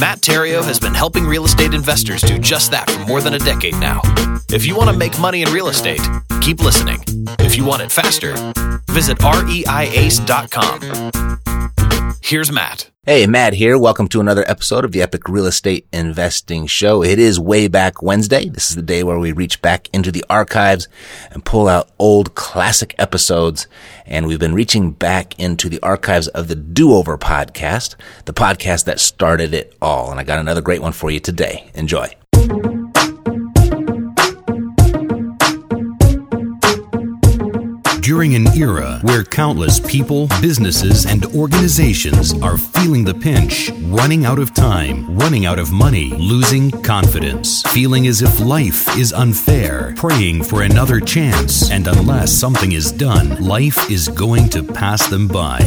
Matt Theriault has been helping real estate investors do just that for more than a decade now. If you want to make money in real estate, keep listening. If you want it faster, visit reiace.com. Here's Matt. Hey, Matt here. Welcome to another episode of the Epic Real Estate Investing Show. It is way back Wednesday. This is the day where we reach back into the archives and pull out old classic episodes. And we've been reaching back into the archives of the Do Over podcast, the podcast that started it all. And I got another great one for you today. Enjoy. During an era where countless people, businesses, and organizations are feeling the pinch, running out of time, running out of money, losing confidence, feeling as if life is unfair, praying for another chance, and unless something is done, life is going to pass them by.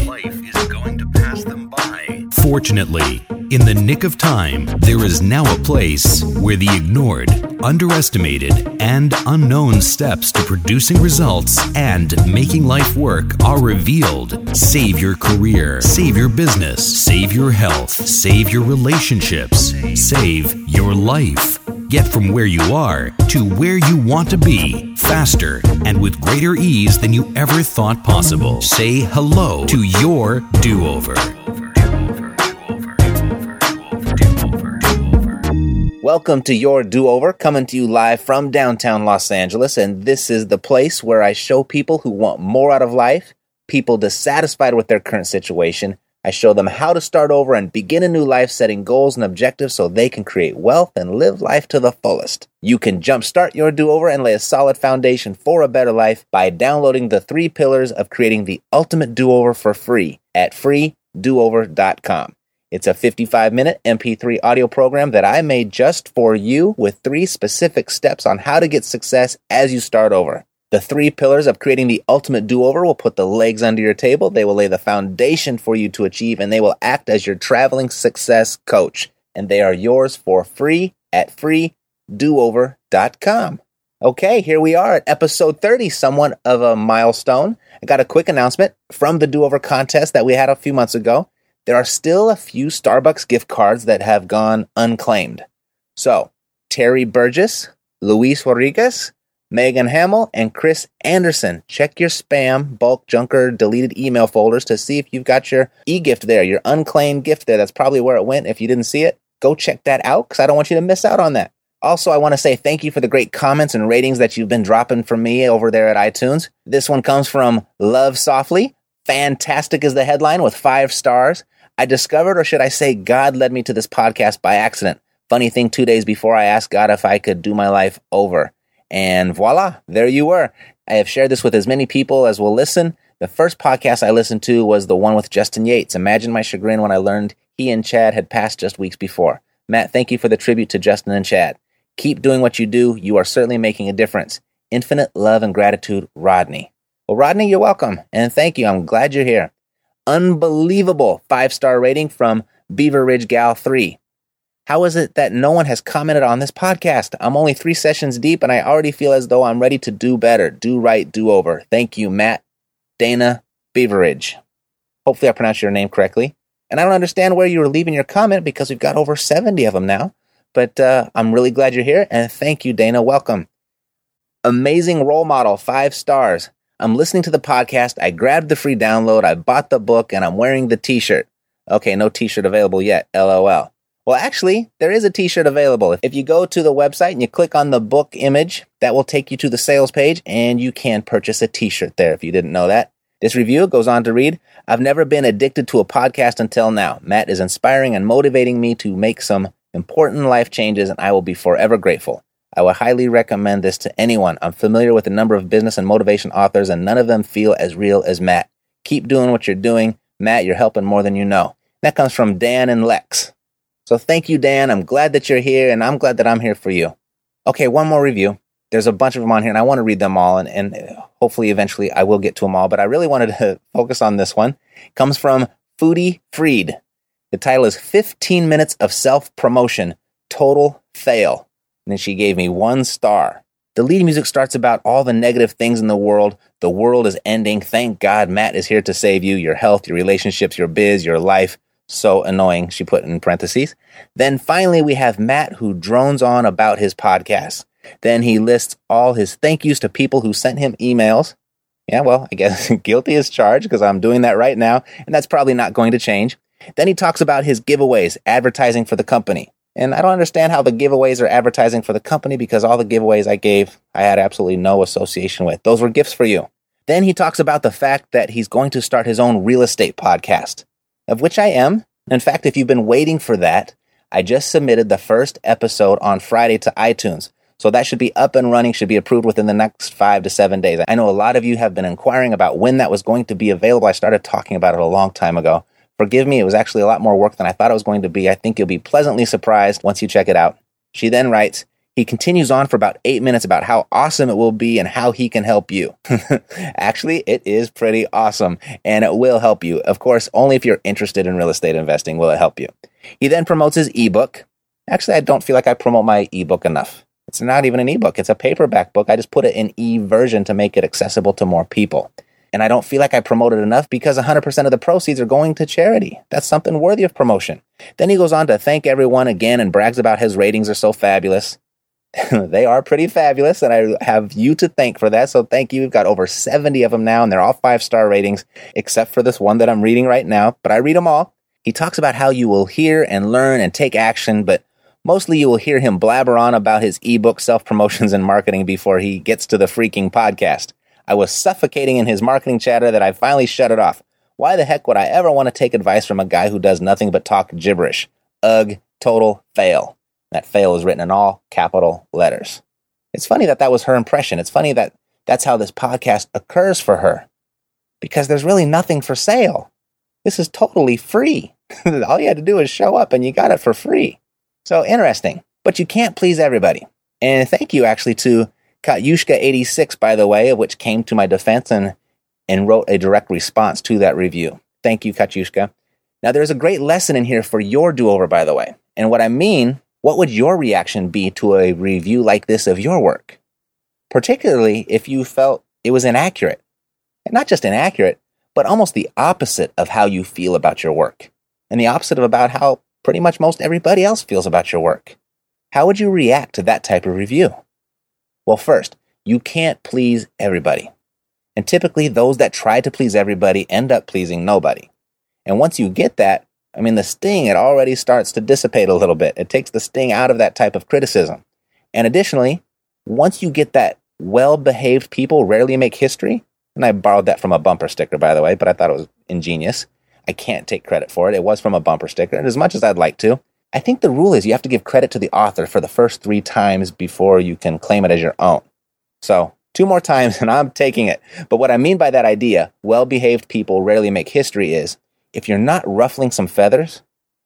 Life is going to pass them by. Fortunately, in the nick of time, there is now a place where the ignored, underestimated, and unknown steps to producing results and making life work are revealed. Save your career, save your business, save your health, save your relationships, save your life. Get from where you are to where you want to be faster and with greater ease than you ever thought possible. Say hello to your do over. Welcome to Your Do Over, coming to you live from downtown Los Angeles. And this is the place where I show people who want more out of life, people dissatisfied with their current situation. I show them how to start over and begin a new life, setting goals and objectives so they can create wealth and live life to the fullest. You can jumpstart your do over and lay a solid foundation for a better life by downloading the three pillars of creating the ultimate do over for free at freedoover.com. It's a 55 minute MP3 audio program that I made just for you with three specific steps on how to get success as you start over. The three pillars of creating the ultimate do over will put the legs under your table. They will lay the foundation for you to achieve, and they will act as your traveling success coach. And they are yours for free at freedoover.com. Okay, here we are at episode 30, somewhat of a milestone. I got a quick announcement from the do over contest that we had a few months ago there are still a few Starbucks gift cards that have gone unclaimed. So, Terry Burgess, Luis Rodriguez, Megan Hamill, and Chris Anderson. Check your spam, bulk, junker, deleted email folders to see if you've got your e gift there, your unclaimed gift there. That's probably where it went. If you didn't see it, go check that out because I don't want you to miss out on that. Also, I want to say thank you for the great comments and ratings that you've been dropping from me over there at iTunes. This one comes from Love Softly. Fantastic is the headline with five stars. I discovered, or should I say, God led me to this podcast by accident. Funny thing, two days before I asked God if I could do my life over. And voila, there you were. I have shared this with as many people as will listen. The first podcast I listened to was the one with Justin Yates. Imagine my chagrin when I learned he and Chad had passed just weeks before. Matt, thank you for the tribute to Justin and Chad. Keep doing what you do. You are certainly making a difference. Infinite love and gratitude, Rodney. Well, Rodney, you're welcome. And thank you. I'm glad you're here unbelievable five star rating from Beaver Ridge Gal 3. How is it that no one has commented on this podcast? I'm only three sessions deep and I already feel as though I'm ready to do better, do right, do over. Thank you, Matt, Dana, Beaveridge. Hopefully, I pronounced your name correctly. And I don't understand where you were leaving your comment because we've got over 70 of them now. But uh, I'm really glad you're here. And thank you, Dana. Welcome. Amazing role model, five stars. I'm listening to the podcast. I grabbed the free download. I bought the book and I'm wearing the t shirt. Okay, no t shirt available yet. LOL. Well, actually, there is a t shirt available. If you go to the website and you click on the book image, that will take you to the sales page and you can purchase a t shirt there if you didn't know that. This review goes on to read I've never been addicted to a podcast until now. Matt is inspiring and motivating me to make some important life changes, and I will be forever grateful. I would highly recommend this to anyone. I'm familiar with a number of business and motivation authors, and none of them feel as real as Matt. Keep doing what you're doing. Matt, you're helping more than you know. That comes from Dan and Lex. So thank you, Dan. I'm glad that you're here, and I'm glad that I'm here for you. Okay, one more review. There's a bunch of them on here, and I want to read them all, and, and hopefully eventually I will get to them all. But I really wanted to focus on this one. It comes from Foodie Freed. The title is 15 Minutes of Self Promotion Total Fail. And then she gave me one star. The lead music starts about all the negative things in the world. The world is ending. Thank God Matt is here to save you, your health, your relationships, your biz, your life. So annoying, she put in parentheses. Then finally, we have Matt who drones on about his podcast. Then he lists all his thank yous to people who sent him emails. Yeah, well, I guess guilty as charged because I'm doing that right now, and that's probably not going to change. Then he talks about his giveaways, advertising for the company. And I don't understand how the giveaways are advertising for the company because all the giveaways I gave, I had absolutely no association with. Those were gifts for you. Then he talks about the fact that he's going to start his own real estate podcast, of which I am. In fact, if you've been waiting for that, I just submitted the first episode on Friday to iTunes. So that should be up and running, should be approved within the next five to seven days. I know a lot of you have been inquiring about when that was going to be available. I started talking about it a long time ago. Forgive me, it was actually a lot more work than I thought it was going to be. I think you'll be pleasantly surprised once you check it out. She then writes, he continues on for about eight minutes about how awesome it will be and how he can help you. Actually, it is pretty awesome and it will help you. Of course, only if you're interested in real estate investing will it help you. He then promotes his ebook. Actually, I don't feel like I promote my ebook enough. It's not even an ebook, it's a paperback book. I just put it in e version to make it accessible to more people. And I don't feel like I promoted enough because 100% of the proceeds are going to charity. That's something worthy of promotion. Then he goes on to thank everyone again and brags about his ratings are so fabulous. they are pretty fabulous, and I have you to thank for that. So thank you. We've got over 70 of them now, and they're all five star ratings, except for this one that I'm reading right now. But I read them all. He talks about how you will hear and learn and take action, but mostly you will hear him blabber on about his ebook, self promotions, and marketing before he gets to the freaking podcast. I was suffocating in his marketing chatter that I finally shut it off. Why the heck would I ever want to take advice from a guy who does nothing but talk gibberish? Ugh, total fail. That fail is written in all capital letters. It's funny that that was her impression. It's funny that that's how this podcast occurs for her because there's really nothing for sale. This is totally free. all you had to do is show up and you got it for free. So interesting. But you can't please everybody. And thank you actually to Katyushka86, by the way, of which came to my defense and, and wrote a direct response to that review. Thank you, Katyushka. Now, there's a great lesson in here for your do over, by the way. And what I mean, what would your reaction be to a review like this of your work? Particularly if you felt it was inaccurate. And not just inaccurate, but almost the opposite of how you feel about your work. And the opposite of about how pretty much most everybody else feels about your work. How would you react to that type of review? Well, first, you can't please everybody. And typically, those that try to please everybody end up pleasing nobody. And once you get that, I mean, the sting, it already starts to dissipate a little bit. It takes the sting out of that type of criticism. And additionally, once you get that well behaved people rarely make history, and I borrowed that from a bumper sticker, by the way, but I thought it was ingenious. I can't take credit for it. It was from a bumper sticker, and as much as I'd like to, I think the rule is you have to give credit to the author for the first three times before you can claim it as your own. So, two more times and I'm taking it. But what I mean by that idea, well behaved people rarely make history, is if you're not ruffling some feathers,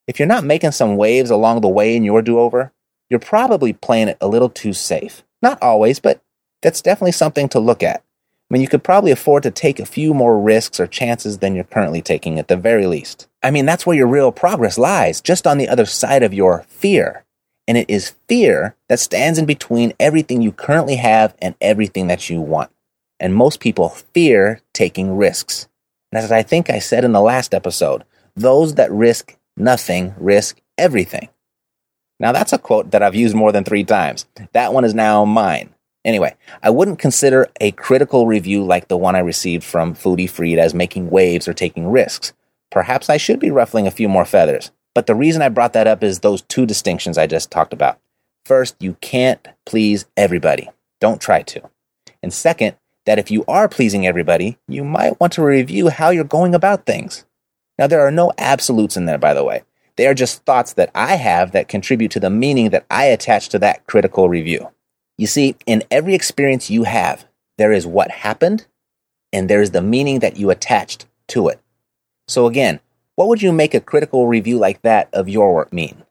if you're not making some waves along the way in your do over, you're probably playing it a little too safe. Not always, but that's definitely something to look at. I mean, you could probably afford to take a few more risks or chances than you're currently taking at the very least. I mean, that's where your real progress lies, just on the other side of your fear. And it is fear that stands in between everything you currently have and everything that you want. And most people fear taking risks. And as I think I said in the last episode, those that risk nothing risk everything. Now, that's a quote that I've used more than three times. That one is now mine. Anyway, I wouldn't consider a critical review like the one I received from Foodie Freed as making waves or taking risks. Perhaps I should be ruffling a few more feathers. But the reason I brought that up is those two distinctions I just talked about. First, you can't please everybody. Don't try to. And second, that if you are pleasing everybody, you might want to review how you're going about things. Now, there are no absolutes in there, by the way. They are just thoughts that I have that contribute to the meaning that I attach to that critical review. You see, in every experience you have, there is what happened and there is the meaning that you attached to it. So again, what would you make a critical review like that of your work mean?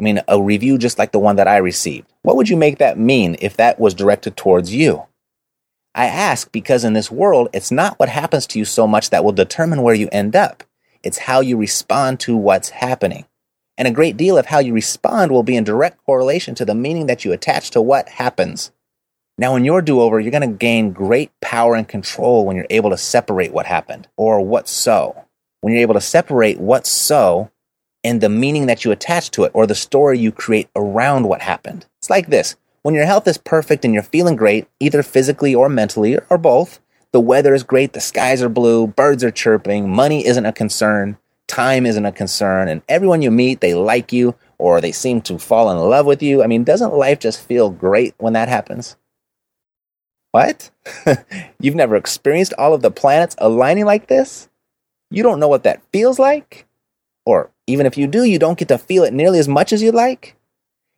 I mean, a review just like the one that I received. What would you make that mean if that was directed towards you? I ask because in this world, it's not what happens to you so much that will determine where you end up. It's how you respond to what's happening. And a great deal of how you respond will be in direct correlation to the meaning that you attach to what happens. Now, in your do over, you're going to gain great power and control when you're able to separate what happened or what's so. When you're able to separate what's so and the meaning that you attach to it or the story you create around what happened. It's like this when your health is perfect and you're feeling great, either physically or mentally or both, the weather is great, the skies are blue, birds are chirping, money isn't a concern, time isn't a concern, and everyone you meet, they like you or they seem to fall in love with you. I mean, doesn't life just feel great when that happens? What? You've never experienced all of the planets aligning like this? You don't know what that feels like? Or even if you do, you don't get to feel it nearly as much as you'd like?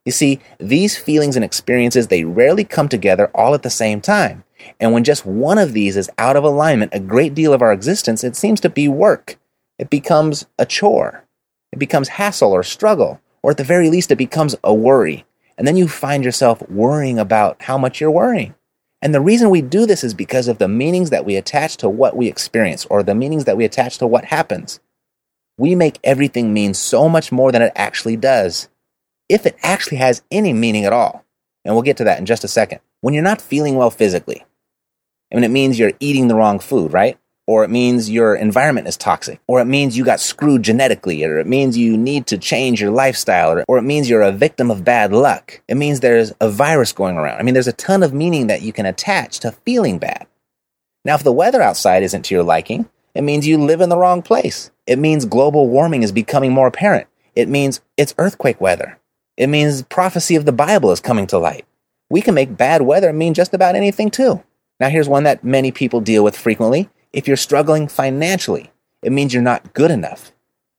You see, these feelings and experiences, they rarely come together all at the same time. And when just one of these is out of alignment, a great deal of our existence, it seems to be work. It becomes a chore. It becomes hassle or struggle, or at the very least, it becomes a worry. And then you find yourself worrying about how much you're worrying. And the reason we do this is because of the meanings that we attach to what we experience or the meanings that we attach to what happens. We make everything mean so much more than it actually does, if it actually has any meaning at all. And we'll get to that in just a second. When you're not feeling well physically, I mean, it means you're eating the wrong food, right? Or it means your environment is toxic, or it means you got screwed genetically, or it means you need to change your lifestyle, or, it means you're a victim of bad luck. It means there's a virus going around. I mean, there's a ton of meaning that you can attach to feeling bad. Now, if the weather outside isn't to your liking, it means you live in the wrong place. It means global warming is becoming more apparent. It means it's earthquake weather. It means prophecy of the Bible is coming to light. We can make bad weather mean just about anything too. Now, here's one that many people deal with frequently if you're struggling financially, it means you're not good enough.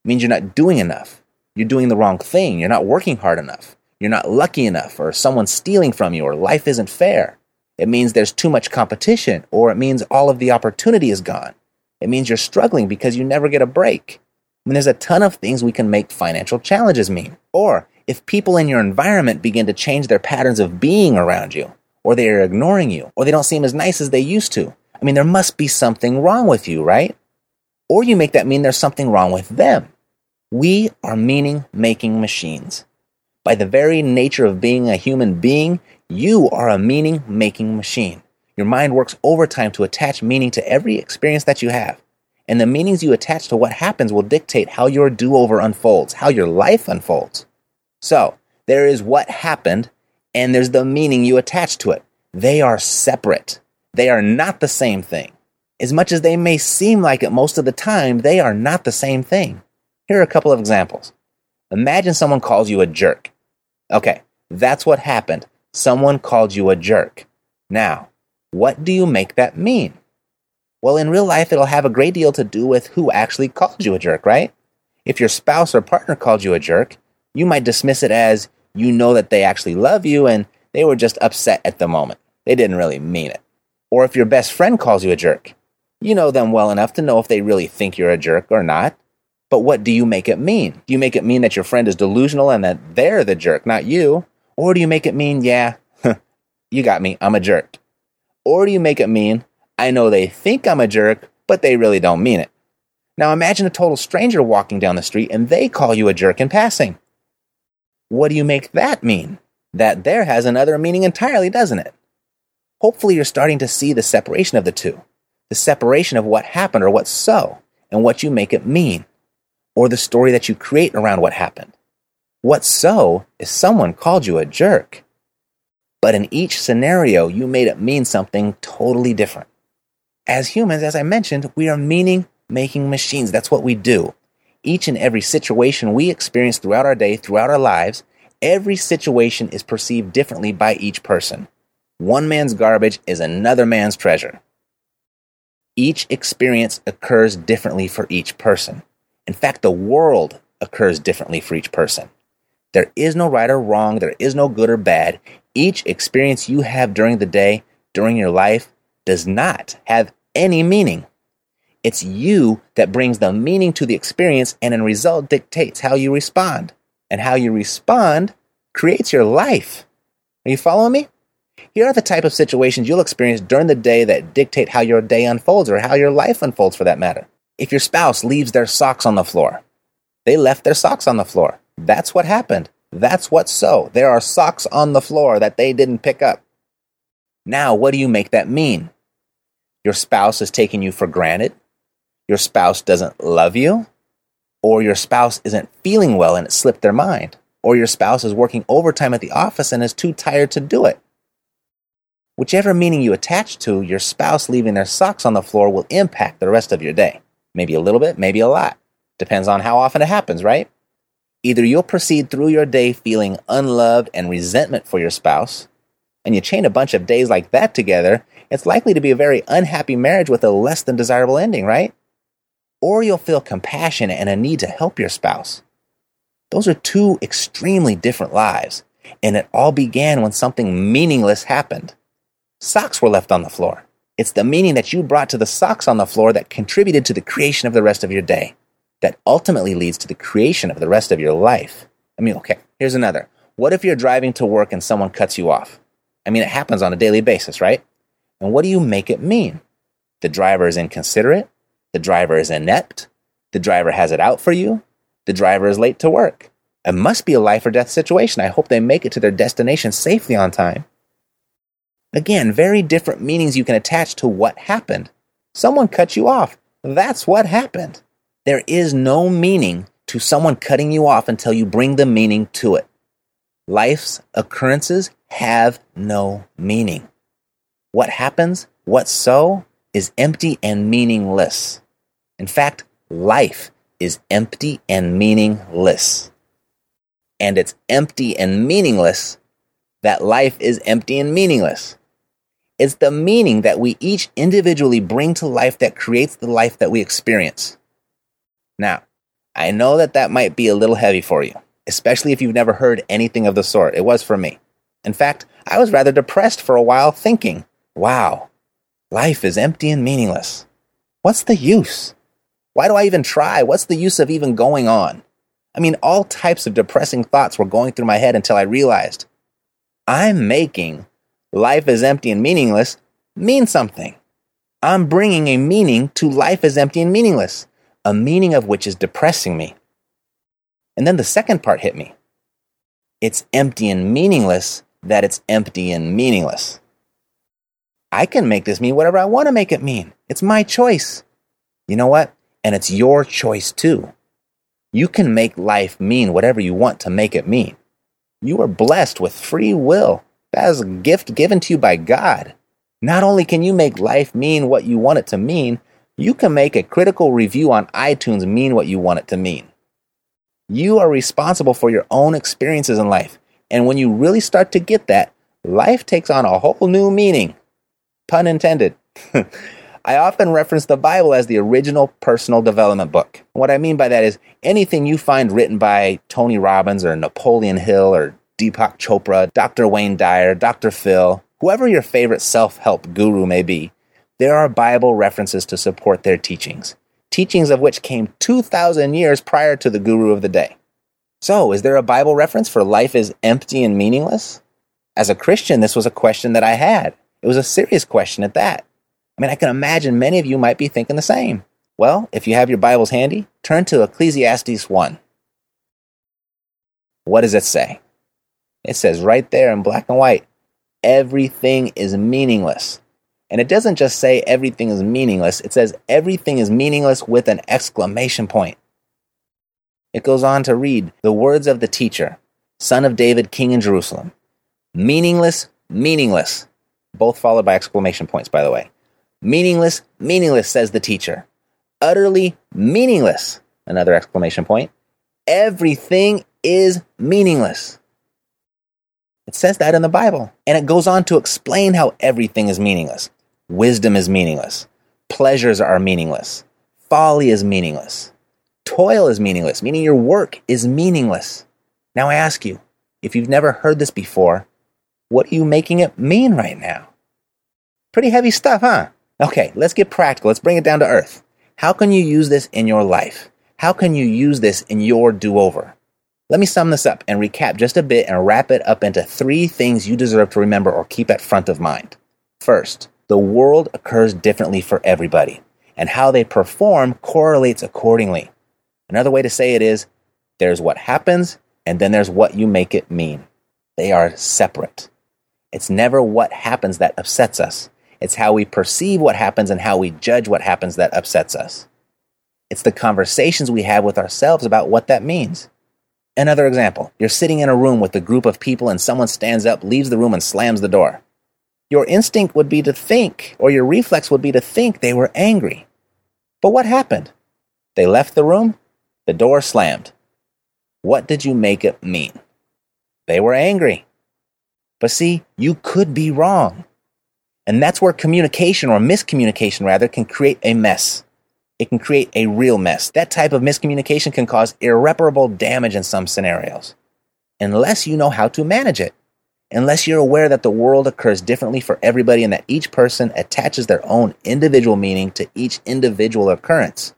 It means you're not doing enough. You're doing the wrong thing. You're not working hard enough. You're not lucky enough, or someone's stealing from you, or life isn't fair. It means there's too much competition, or it means all of the opportunity is gone. It means you're struggling because you never get a break. I mean, there's a ton of things we can make financial challenges mean. Or if people in your environment begin to change their patterns of being around you, or they are ignoring you, or they don't seem as nice as they used to, I mean, there must be something wrong with you, right? Or you make that mean there's something wrong with them. We are meaning making machines. By the very nature of being a human being, you are a meaning making machine. Your mind works overtime to attach meaning to every experience that you have. And the meanings you attach to what happens will dictate how your do over unfolds, how your life unfolds. So, there is what happened, and there's the meaning you attach to it. They are separate. They are not the same thing. As much as they may seem like it most of the time, they are not the same thing. Here are a couple of examples. Imagine someone calls you a jerk. Okay, that's what happened. Someone called you a jerk. Now, what do you make that mean? Well, in real life, it'll have a great deal to do with who actually called you a jerk, right? If your spouse or partner called you a jerk, you might dismiss it as you know that they actually love you and they were just upset at the moment. They didn't really mean it. Or if your best friend calls you a jerk, you know them well enough to know if they really think you're a jerk or not. But what do you make it mean? Do you make it mean that your friend is delusional and that they're the jerk, not you? Or do you make it mean, yeah, you got me, I'm a jerk? Or do you make it mean, I know they think I'm a jerk, but they really don't mean it? Now imagine a total stranger walking down the street and they call you a jerk in passing. What do you make that mean? That there has another meaning entirely, doesn't it? Hopefully you're starting to see the separation of the two the separation of what happened or what's so and what you make it mean, or the story that you create around what happened. What's so is someone called you a jerk. But in each scenario, you made it mean something totally different. As humans, as I mentioned, we are meaning making machines. That's what we do. Each and every situation we experience throughout our day, throughout our lives, every situation is perceived differently by each person. One man's garbage is another man's treasure. Each experience occurs differently for each person. In fact, the world occurs differently for each person. There is no right or wrong, there is no good or bad. Each experience you have during the day, during your life, does not have any meaning. It's you that brings the meaning to the experience and, in result, dictates how you respond. And how you respond creates your life. Are you following me? Here are the type of situations you'll experience during the day that dictate how your day unfolds or how your life unfolds for that matter. If your spouse leaves their socks on the floor, they left their socks on the floor. That's what happened. That's what's so. There are socks on the floor that they didn't pick up. Now, what do you make that mean? Your spouse is taking you for granted? Your spouse doesn't love you? Or your spouse isn't feeling well and it slipped their mind? Or your spouse is working overtime at the office and is too tired to do it? Whichever meaning you attach to your spouse leaving their socks on the floor will impact the rest of your day. Maybe a little bit, maybe a lot. Depends on how often it happens, right? Either you'll proceed through your day feeling unloved and resentment for your spouse, and you chain a bunch of days like that together, it's likely to be a very unhappy marriage with a less than desirable ending, right? Or you'll feel compassion and a need to help your spouse. Those are two extremely different lives, and it all began when something meaningless happened. Socks were left on the floor. It's the meaning that you brought to the socks on the floor that contributed to the creation of the rest of your day, that ultimately leads to the creation of the rest of your life. I mean, okay, here's another. What if you're driving to work and someone cuts you off? I mean, it happens on a daily basis, right? And what do you make it mean? The driver is inconsiderate. The driver is inept. The driver has it out for you. The driver is late to work. It must be a life or death situation. I hope they make it to their destination safely on time. Again, very different meanings you can attach to what happened. Someone cut you off. That's what happened. There is no meaning to someone cutting you off until you bring the meaning to it. Life's occurrences have no meaning. What happens, what's so, is empty and meaningless. In fact, life is empty and meaningless. And it's empty and meaningless that life is empty and meaningless. It's the meaning that we each individually bring to life that creates the life that we experience. Now, I know that that might be a little heavy for you, especially if you've never heard anything of the sort. It was for me. In fact, I was rather depressed for a while thinking, wow, life is empty and meaningless. What's the use? Why do I even try? What's the use of even going on? I mean, all types of depressing thoughts were going through my head until I realized I'm making life is empty and meaningless mean something. I'm bringing a meaning to life is empty and meaningless, a meaning of which is depressing me. And then the second part hit me. It's empty and meaningless that it's empty and meaningless. I can make this mean whatever I want to make it mean. It's my choice. You know what? And it's your choice too. You can make life mean whatever you want to make it mean. You are blessed with free will. That is a gift given to you by God. Not only can you make life mean what you want it to mean, you can make a critical review on iTunes mean what you want it to mean. You are responsible for your own experiences in life. And when you really start to get that, life takes on a whole new meaning. Pun intended. I often reference the Bible as the original personal development book. What I mean by that is anything you find written by Tony Robbins or Napoleon Hill or Deepak Chopra, Dr. Wayne Dyer, Dr. Phil, whoever your favorite self help guru may be, there are Bible references to support their teachings, teachings of which came 2,000 years prior to the guru of the day. So, is there a Bible reference for life is empty and meaningless? As a Christian, this was a question that I had. It was a serious question at that. I mean, I can imagine many of you might be thinking the same. Well, if you have your Bibles handy, turn to Ecclesiastes 1. What does it say? It says right there in black and white everything is meaningless. And it doesn't just say everything is meaningless, it says everything is meaningless with an exclamation point. It goes on to read the words of the teacher, son of David, king in Jerusalem. Meaningless, meaningless. Both followed by exclamation points, by the way. Meaningless, meaningless, says the teacher. Utterly meaningless. Another exclamation point. Everything is meaningless. It says that in the Bible. And it goes on to explain how everything is meaningless. Wisdom is meaningless. Pleasures are meaningless. Folly is meaningless. Toil is meaningless, meaning your work is meaningless. Now I ask you, if you've never heard this before, what are you making it mean right now? Pretty heavy stuff, huh? Okay, let's get practical. Let's bring it down to earth. How can you use this in your life? How can you use this in your do over? Let me sum this up and recap just a bit and wrap it up into three things you deserve to remember or keep at front of mind. First, the world occurs differently for everybody, and how they perform correlates accordingly. Another way to say it is there's what happens, and then there's what you make it mean. They are separate. It's never what happens that upsets us. It's how we perceive what happens and how we judge what happens that upsets us. It's the conversations we have with ourselves about what that means. Another example you're sitting in a room with a group of people and someone stands up, leaves the room, and slams the door. Your instinct would be to think, or your reflex would be to think they were angry. But what happened? They left the room, the door slammed. What did you make it mean? They were angry. But see, you could be wrong. And that's where communication or miscommunication rather can create a mess. It can create a real mess. That type of miscommunication can cause irreparable damage in some scenarios. Unless you know how to manage it. Unless you're aware that the world occurs differently for everybody and that each person attaches their own individual meaning to each individual occurrence.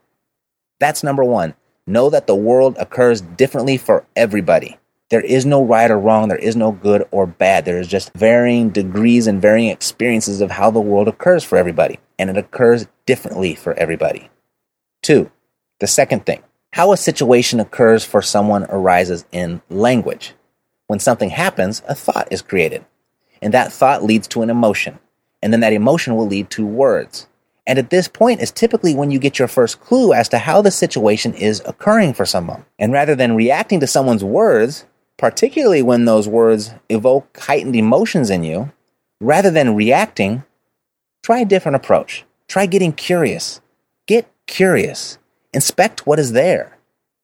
That's number one. Know that the world occurs differently for everybody. There is no right or wrong. There is no good or bad. There is just varying degrees and varying experiences of how the world occurs for everybody. And it occurs differently for everybody. Two, the second thing how a situation occurs for someone arises in language. When something happens, a thought is created. And that thought leads to an emotion. And then that emotion will lead to words. And at this point is typically when you get your first clue as to how the situation is occurring for someone. And rather than reacting to someone's words, particularly when those words evoke heightened emotions in you, rather than reacting, try a different approach. Try getting curious. Get curious. Inspect what is there.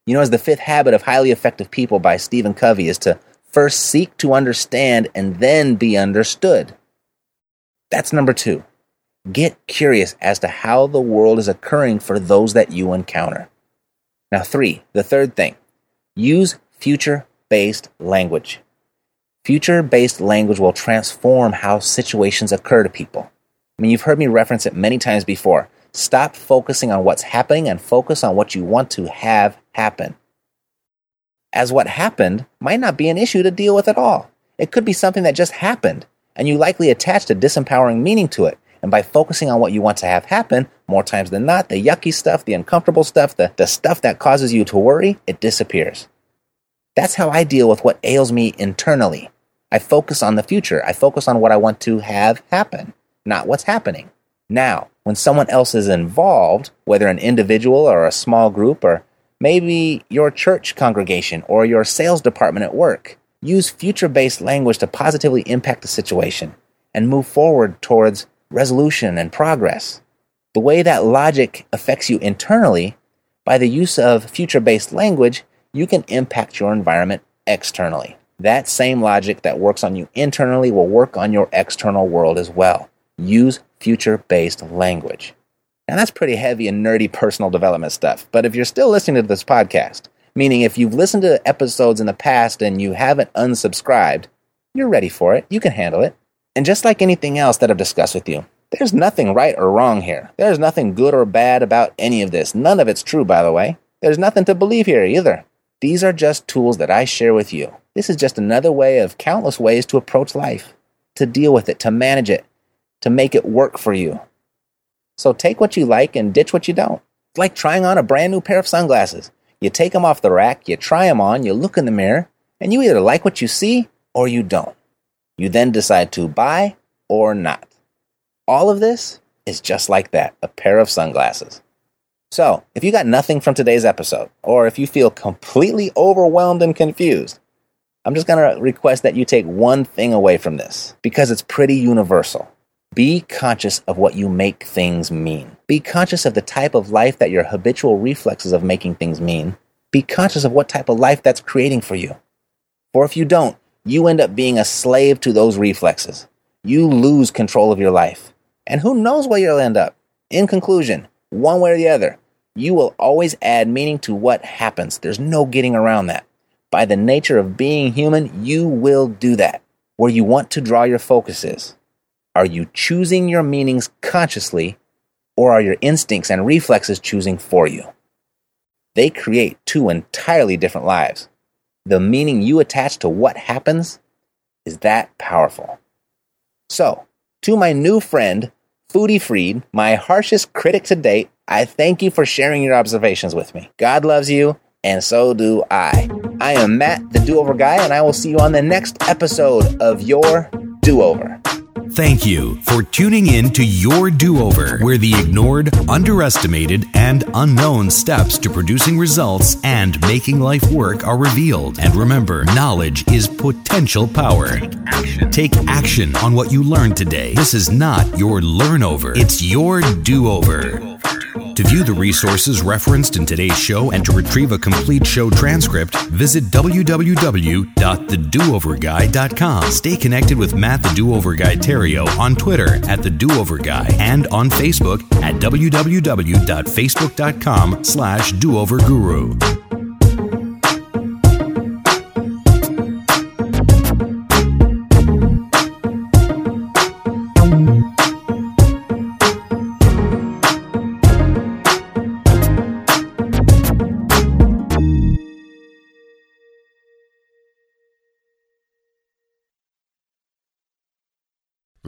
You know, as the fifth habit of highly effective people by Stephen Covey is to first seek to understand and then be understood. That's number two. Get curious as to how the world is occurring for those that you encounter. Now, three, the third thing use future based language. Future based language will transform how situations occur to people. I mean, you've heard me reference it many times before. Stop focusing on what's happening and focus on what you want to have happen. As what happened might not be an issue to deal with at all. It could be something that just happened, and you likely attached a disempowering meaning to it. And by focusing on what you want to have happen, more times than not, the yucky stuff, the uncomfortable stuff, the, the stuff that causes you to worry, it disappears. That's how I deal with what ails me internally. I focus on the future. I focus on what I want to have happen, not what's happening. Now, when someone else is involved, whether an individual or a small group or maybe your church congregation or your sales department at work, use future based language to positively impact the situation and move forward towards resolution and progress. The way that logic affects you internally, by the use of future based language, you can impact your environment externally. That same logic that works on you internally will work on your external world as well. Use future based language. Now, that's pretty heavy and nerdy personal development stuff, but if you're still listening to this podcast, meaning if you've listened to episodes in the past and you haven't unsubscribed, you're ready for it. You can handle it. And just like anything else that I've discussed with you, there's nothing right or wrong here. There's nothing good or bad about any of this. None of it's true, by the way. There's nothing to believe here either. These are just tools that I share with you. This is just another way of countless ways to approach life, to deal with it, to manage it, to make it work for you. So take what you like and ditch what you don't. It's like trying on a brand new pair of sunglasses. You take them off the rack, you try them on, you look in the mirror, and you either like what you see or you don't. You then decide to buy or not. All of this is just like that a pair of sunglasses. So, if you got nothing from today's episode, or if you feel completely overwhelmed and confused, I'm just going to request that you take one thing away from this because it's pretty universal. Be conscious of what you make things mean. Be conscious of the type of life that your habitual reflexes of making things mean. Be conscious of what type of life that's creating for you. For if you don't, you end up being a slave to those reflexes. You lose control of your life. And who knows where you'll end up? In conclusion, one way or the other. You will always add meaning to what happens. There's no getting around that. By the nature of being human, you will do that. Where you want to draw your focus is. Are you choosing your meanings consciously, or are your instincts and reflexes choosing for you? They create two entirely different lives. the meaning you attach to what happens is that powerful. So, to my new friend, Foodie Freed, my harshest critic to date, I thank you for sharing your observations with me. God loves you, and so do I. I am Matt, the Do Over Guy, and I will see you on the next episode of Your Do Over. Thank you for tuning in to Your Do Over, where the ignored, underestimated, and unknown steps to producing results and making life work are revealed. And remember, knowledge is potential power. Take action. Take action on what you learned today. This is not your learn over, it's your do over. To view the resources referenced in today's show and to retrieve a complete show transcript, visit www.thedooverguy.com. Stay connected with Matt the Do Over Guy Theriault on Twitter at The Do Over Guy and on Facebook at www.facebook.com slash dooverguru.